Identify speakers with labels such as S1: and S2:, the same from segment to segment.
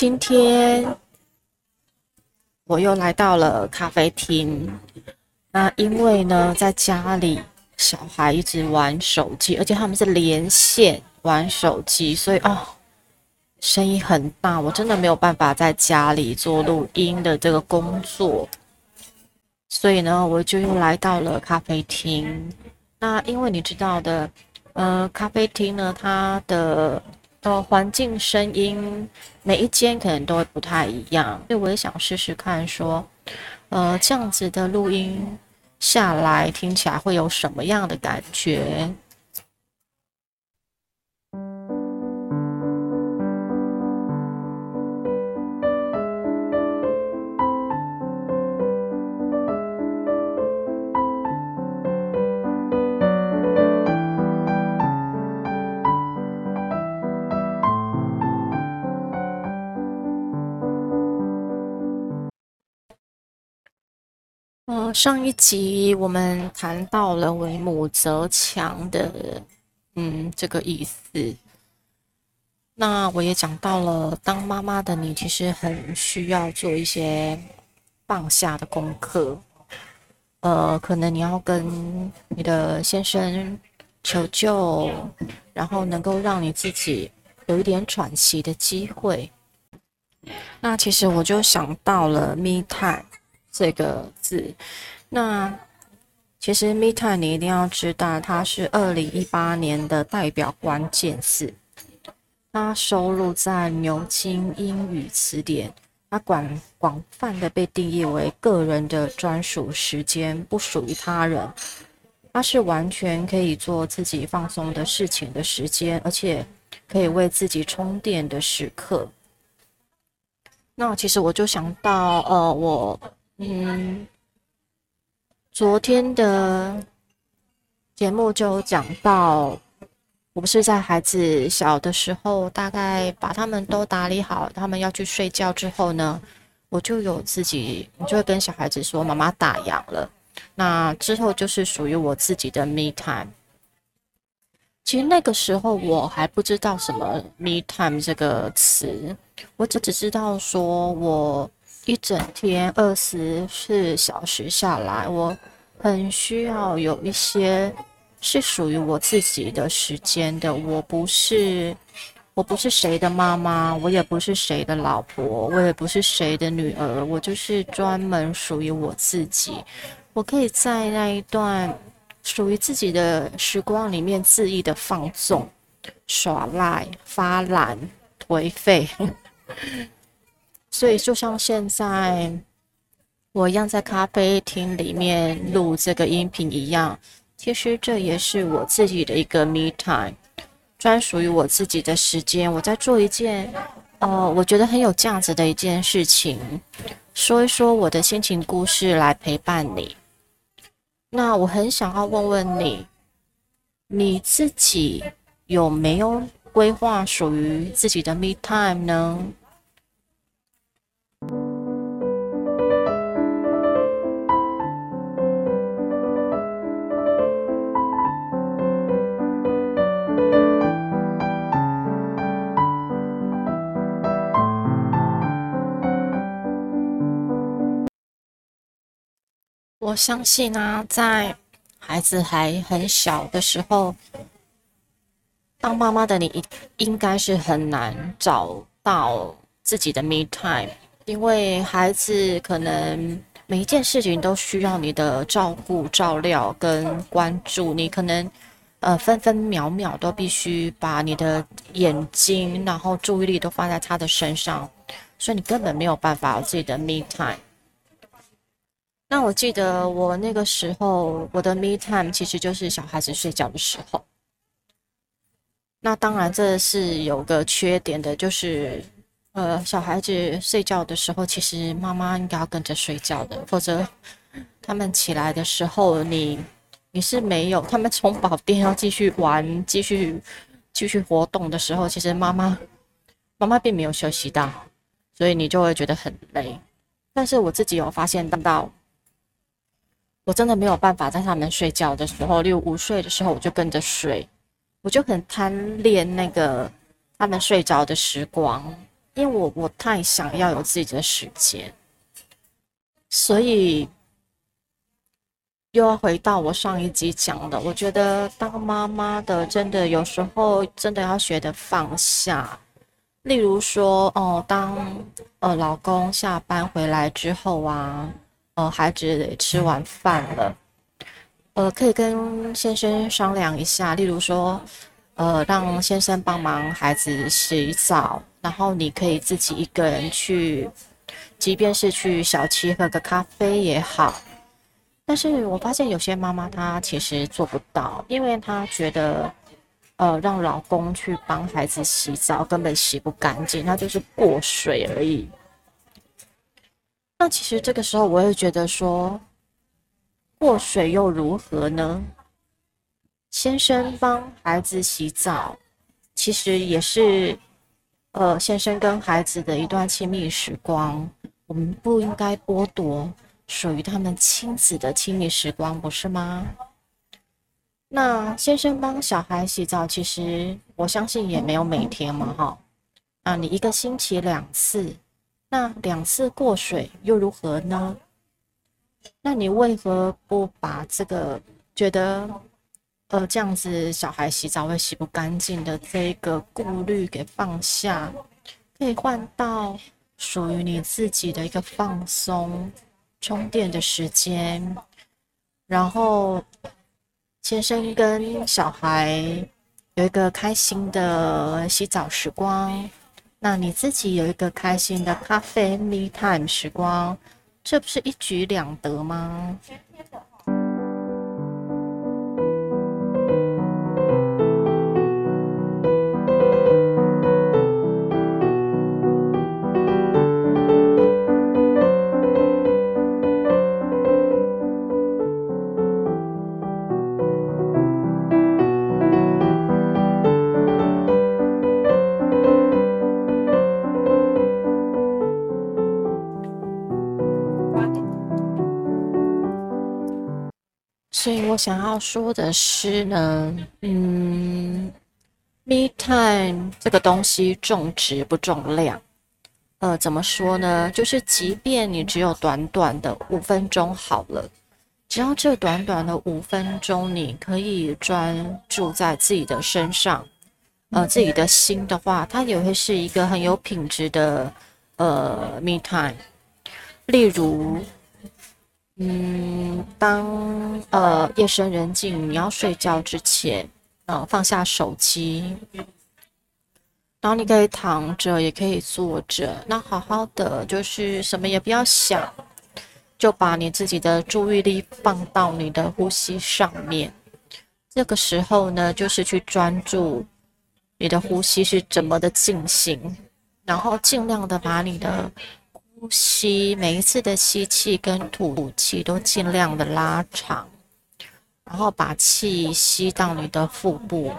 S1: 今天我又来到了咖啡厅。那因为呢，在家里小孩一直玩手机，而且他们是连线玩手机，所以哦，声音很大，我真的没有办法在家里做录音的这个工作。所以呢，我就又来到了咖啡厅。那因为你知道的，呃，咖啡厅呢，它的呃环境声音每一间可能都会不太一样，所以我也想试试看，说，呃，这样子的录音下来听起来会有什么样的感觉？呃上一集我们谈到了“为母则强”的，嗯，这个意思。那我也讲到了，当妈妈的你其实很需要做一些放下的功课。呃，可能你要跟你的先生求救，然后能够让你自己有一点喘息的机会。那其实我就想到了 “me time”。这个字，那其实 Meta 你一定要知道，它是二零一八年的代表关键词，它收录在牛津英语词典，它广广泛的被定义为个人的专属时间，不属于他人，它是完全可以做自己放松的事情的时间，而且可以为自己充电的时刻。那其实我就想到，呃，我。嗯，昨天的节目就讲到，我不是在孩子小的时候，大概把他们都打理好，他们要去睡觉之后呢，我就有自己，我就会跟小孩子说：“妈妈打烊了。”那之后就是属于我自己的 me time。其实那个时候我还不知道什么 me time 这个词，我只只知道说我。一整天二十四小时下来，我很需要有一些是属于我自己的时间的。我不是，我不是谁的妈妈，我也不是谁的老婆，我也不是谁的女儿，我就是专门属于我自己。我可以在那一段属于自己的时光里面恣意的放纵、耍赖、发懒、颓废。所以，就像现在我一样在咖啡厅里面录这个音频一样，其实这也是我自己的一个 me time，专属于我自己的时间。我在做一件，呃，我觉得很有价值的一件事情，说一说我的心情故事来陪伴你。那我很想要问问你，你自己有没有规划属于自己的 me time 呢？我相信呢，在孩子还很小的时候，当妈妈的你应该是很难找到自己的 me time，因为孩子可能每一件事情都需要你的照顾、照料跟关注，你可能呃分分秒秒都必须把你的眼睛，然后注意力都放在他的身上，所以你根本没有办法有自己的 me time。那我记得我那个时候，我的 me time 其实就是小孩子睡觉的时候。那当然这是有个缺点的，就是呃，小孩子睡觉的时候，其实妈妈应该要跟着睡觉的，否则他们起来的时候，你你是没有，他们从宝殿要继续玩、继续继续活动的时候，其实妈妈妈妈并没有休息到，所以你就会觉得很累。但是我自己有发现到。我真的没有办法在他们睡觉的时候，例如午睡的时候，我就跟着睡，我就很贪恋那个他们睡着的时光，因为我我太想要有自己的时间，所以又要回到我上一集讲的，我觉得当妈妈的真的有时候真的要学的放下。例如说，哦，当呃老公下班回来之后啊，呃孩子吃完饭了，呃可以跟先生商量一下，例如说，呃让先生帮忙孩子洗澡，然后你可以自己一个人去，即便是去小七喝个咖啡也好。但是我发现有些妈妈她其实做不到，因为她觉得。呃，让老公去帮孩子洗澡，根本洗不干净，那就是过水而已。那其实这个时候，我会觉得说，过水又如何呢？先生帮孩子洗澡，其实也是呃，先生跟孩子的一段亲密时光，我们不应该剥夺属于他们亲子的亲密时光，不是吗？那先生帮小孩洗澡，其实我相信也没有每天嘛，哈。啊，你一个星期两次，那两次过水又如何呢？那你为何不把这个觉得呃这样子小孩洗澡会洗不干净的这个顾虑给放下，可以换到属于你自己的一个放松、充电的时间，然后。先生跟小孩有一个开心的洗澡时光，那你自己有一个开心的咖啡 me time 时光，这不是一举两得吗？想要说的是呢，嗯，me time 这个东西重质不重量，呃，怎么说呢？就是即便你只有短短的五分钟好了，只要这短短的五分钟，你可以专注在自己的身上，呃，自己的心的话，它也会是一个很有品质的呃 me time，例如。嗯，当呃夜深人静，你要睡觉之前，呃放下手机，然后你可以躺着，也可以坐着，那好好的，就是什么也不要想，就把你自己的注意力放到你的呼吸上面。这个时候呢，就是去专注你的呼吸是怎么的进行，然后尽量的把你的。呼吸，每一次的吸气跟吐气都尽量的拉长，然后把气吸到你的腹部，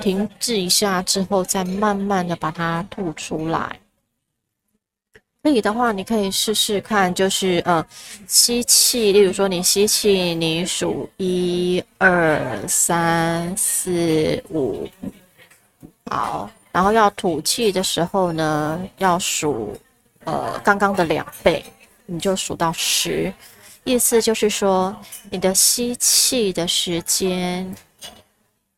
S1: 停滞一下之后，再慢慢的把它吐出来。可以的话，你可以试试看，就是呃，吸气，例如说你吸气，你数一二三四五，好，然后要吐气的时候呢，要数。呃，刚刚的两倍，你就数到十，意思就是说，你的吸气的时间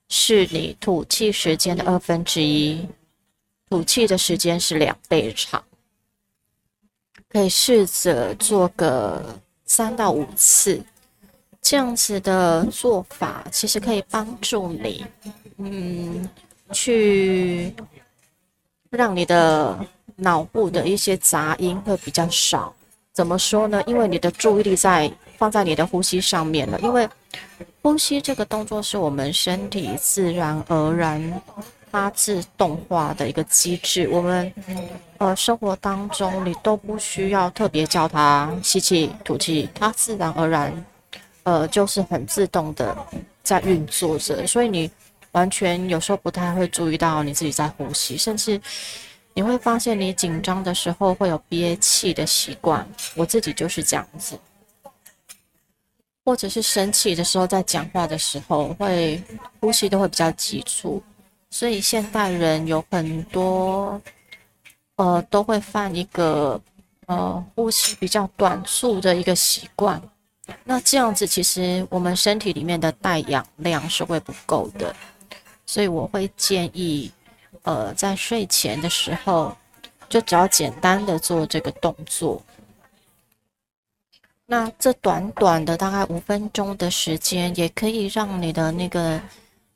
S1: 是你吐气时间的二分之一，吐气的时间是两倍长。可以试着做个三到五次，这样子的做法，其实可以帮助你，嗯，去让你的。脑部的一些杂音会比较少，怎么说呢？因为你的注意力在放在你的呼吸上面了。因为呼吸这个动作是我们身体自然而然、它自动化的一个机制。我们呃生活当中你都不需要特别叫它吸气、吐气，它自然而然呃就是很自动的在运作着，所以你完全有时候不太会注意到你自己在呼吸，甚至。你会发现，你紧张的时候会有憋气的习惯，我自己就是这样子，或者是生气的时候，在讲话的时候会呼吸都会比较急促，所以现代人有很多呃，都会犯一个呃呼吸比较短促的一个习惯。那这样子，其实我们身体里面的带氧量是会不够的，所以我会建议，呃，在睡前的时候，就只要简单的做这个动作。那这短短的大概五分钟的时间，也可以让你的那个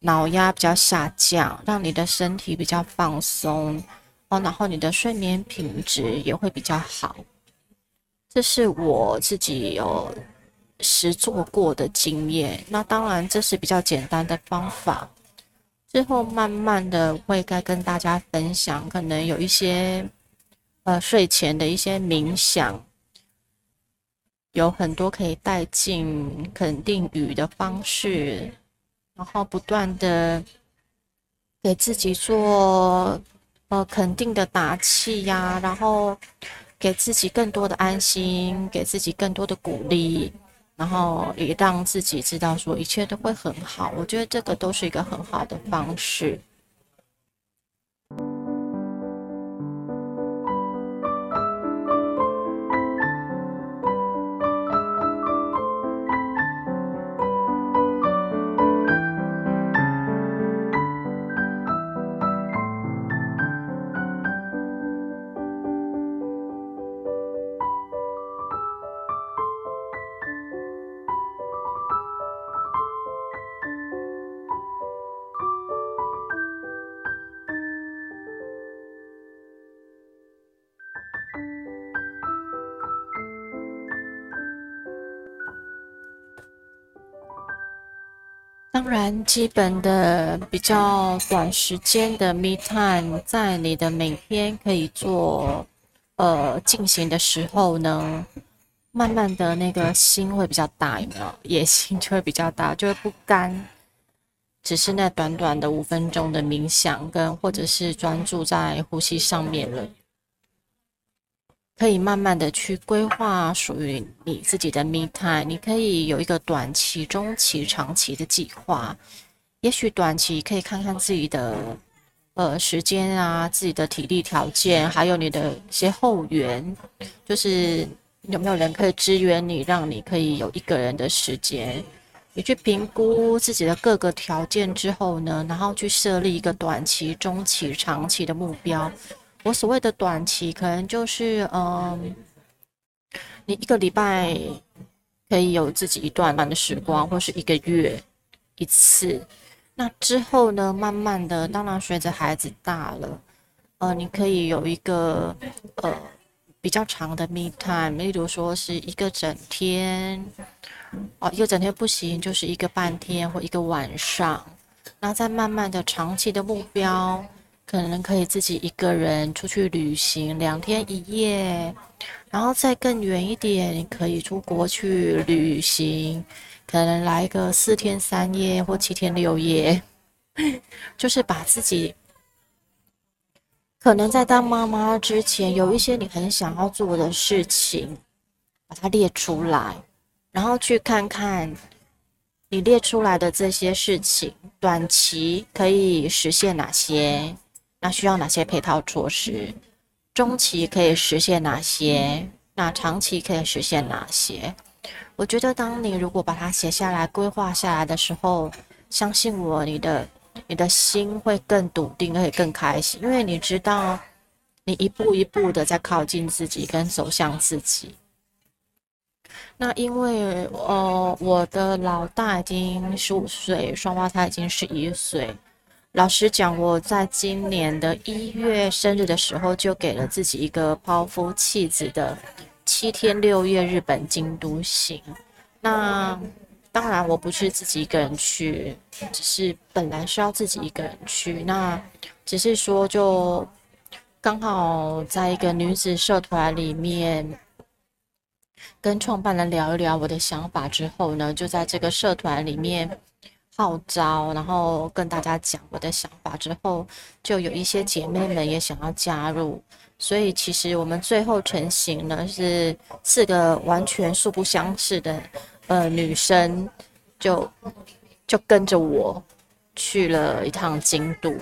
S1: 脑压比较下降，让你的身体比较放松哦，然后你的睡眠品质也会比较好。这是我自己有实做过的经验。那当然这是比较简单的方法，之后慢慢的会再跟大家分享，可能有一些呃睡前的一些冥想。有很多可以带进肯定语的方式，然后不断的给自己做呃肯定的打气呀，然后给自己更多的安心，给自己更多的鼓励，然后也让自己知道说一切都会很好。我觉得这个都是一个很好的方式。当然，基本的比较短时间的 me time，在你的每天可以做呃进行的时候呢，慢慢的那个心会比较大，有没有？野心就会比较大，就会不甘，只是那短短的五分钟的冥想跟或者是专注在呼吸上面了。可以慢慢的去规划属于你自己的 me time，你可以有一个短期、中期、长期的计划。也许短期可以看看自己的呃时间啊，自己的体力条件，还有你的一些后援，就是有没有人可以支援你，让你可以有一个人的时间。你去评估自己的各个条件之后呢，然后去设立一个短期、中期、长期的目标。我所谓的短期，可能就是，嗯，你一个礼拜可以有自己一段慢的时光，或是一个月一次。那之后呢，慢慢的，当然随着孩子大了，呃，你可以有一个呃比较长的 me time，例如说是一个整天，哦，一个整天不行，就是一个半天或一个晚上。那再慢慢的长期的目标。可能可以自己一个人出去旅行两天一夜，然后再更远一点，可以出国去旅行，可能来个四天三夜或七天六夜，就是把自己可能在当妈妈之前有一些你很想要做的事情，把它列出来，然后去看看你列出来的这些事情，短期可以实现哪些。那需要哪些配套措施？中期可以实现哪些？那长期可以实现哪些？我觉得，当你如果把它写下来、规划下来的时候，相信我，你的你的心会更笃定，而且更开心，因为你知道，你一步一步的在靠近自己，跟走向自己。那因为，呃，我的老大已经十五岁，双胞胎已经十一岁。老实讲，我在今年的一月生日的时候，就给了自己一个抛夫弃子的七天六夜日本京都行。那当然，我不是自己一个人去，只是本来是要自己一个人去。那只是说，就刚好在一个女子社团里面，跟创办人聊一聊我的想法之后呢，就在这个社团里面。号召，然后跟大家讲我的想法之后，就有一些姐妹们也想要加入，所以其实我们最后成型呢是四个完全素不相识的呃女生，就就跟着我去了一趟京都。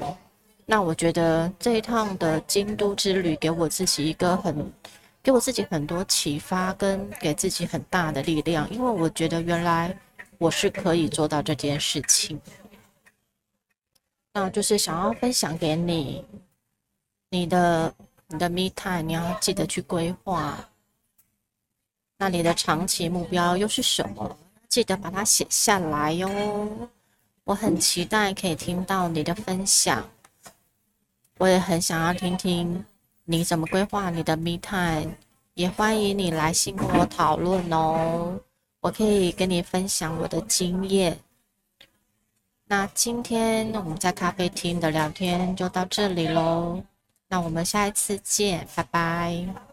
S1: 那我觉得这一趟的京都之旅给我自己一个很，给我自己很多启发，跟给自己很大的力量，因为我觉得原来我是可以做到这件事情。那就是想要分享给你，你的你的 me time，你要记得去规划。那你的长期目标又是什么？记得把它写下来哟。我很期待可以听到你的分享，我也很想要听听你怎么规划你的 me time，也欢迎你来信跟我讨论哦。我可以跟你分享我的经验。那今天我们在咖啡厅的聊天就到这里喽，那我们下一次见，拜拜。